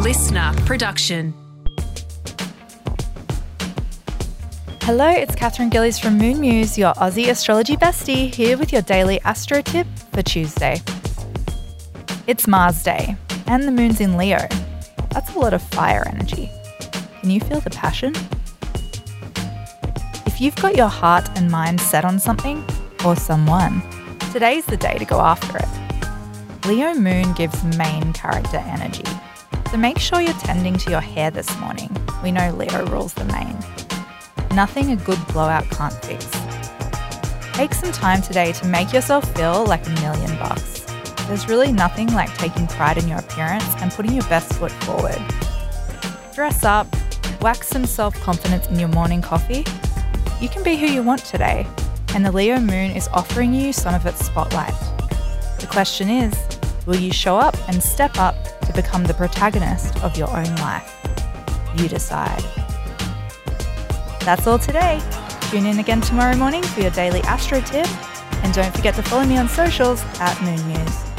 LiSTNR production. Hello, it's Katherine Gillies from Moon Muse, your Aussie astrology bestie, here with your daily astro tip for Tuesday. It's Mars Day, and the moon's in Leo. That's a lot of fire energy. Can you feel the passion? If you've got your heart and mind set on something or someone, today's the day to go after it. Leo moon gives main character energy. So make sure you're tending to your hair this morning. We know Leo rules the mane. Nothing a good blowout can't fix. Take some time today to make yourself feel like a million bucks. There's really nothing like taking pride in your appearance and putting your best foot forward. Dress up, wax some self confidence in your morning coffee. You can be who you want today, and the Leo moon is offering you some of its spotlight. The question is will you show up and step up to become the protagonist of your own life? You decide. That's all today. Tune in again tomorrow morning for your daily astro tip, and don't forget to follow me on socials at Moon Muse.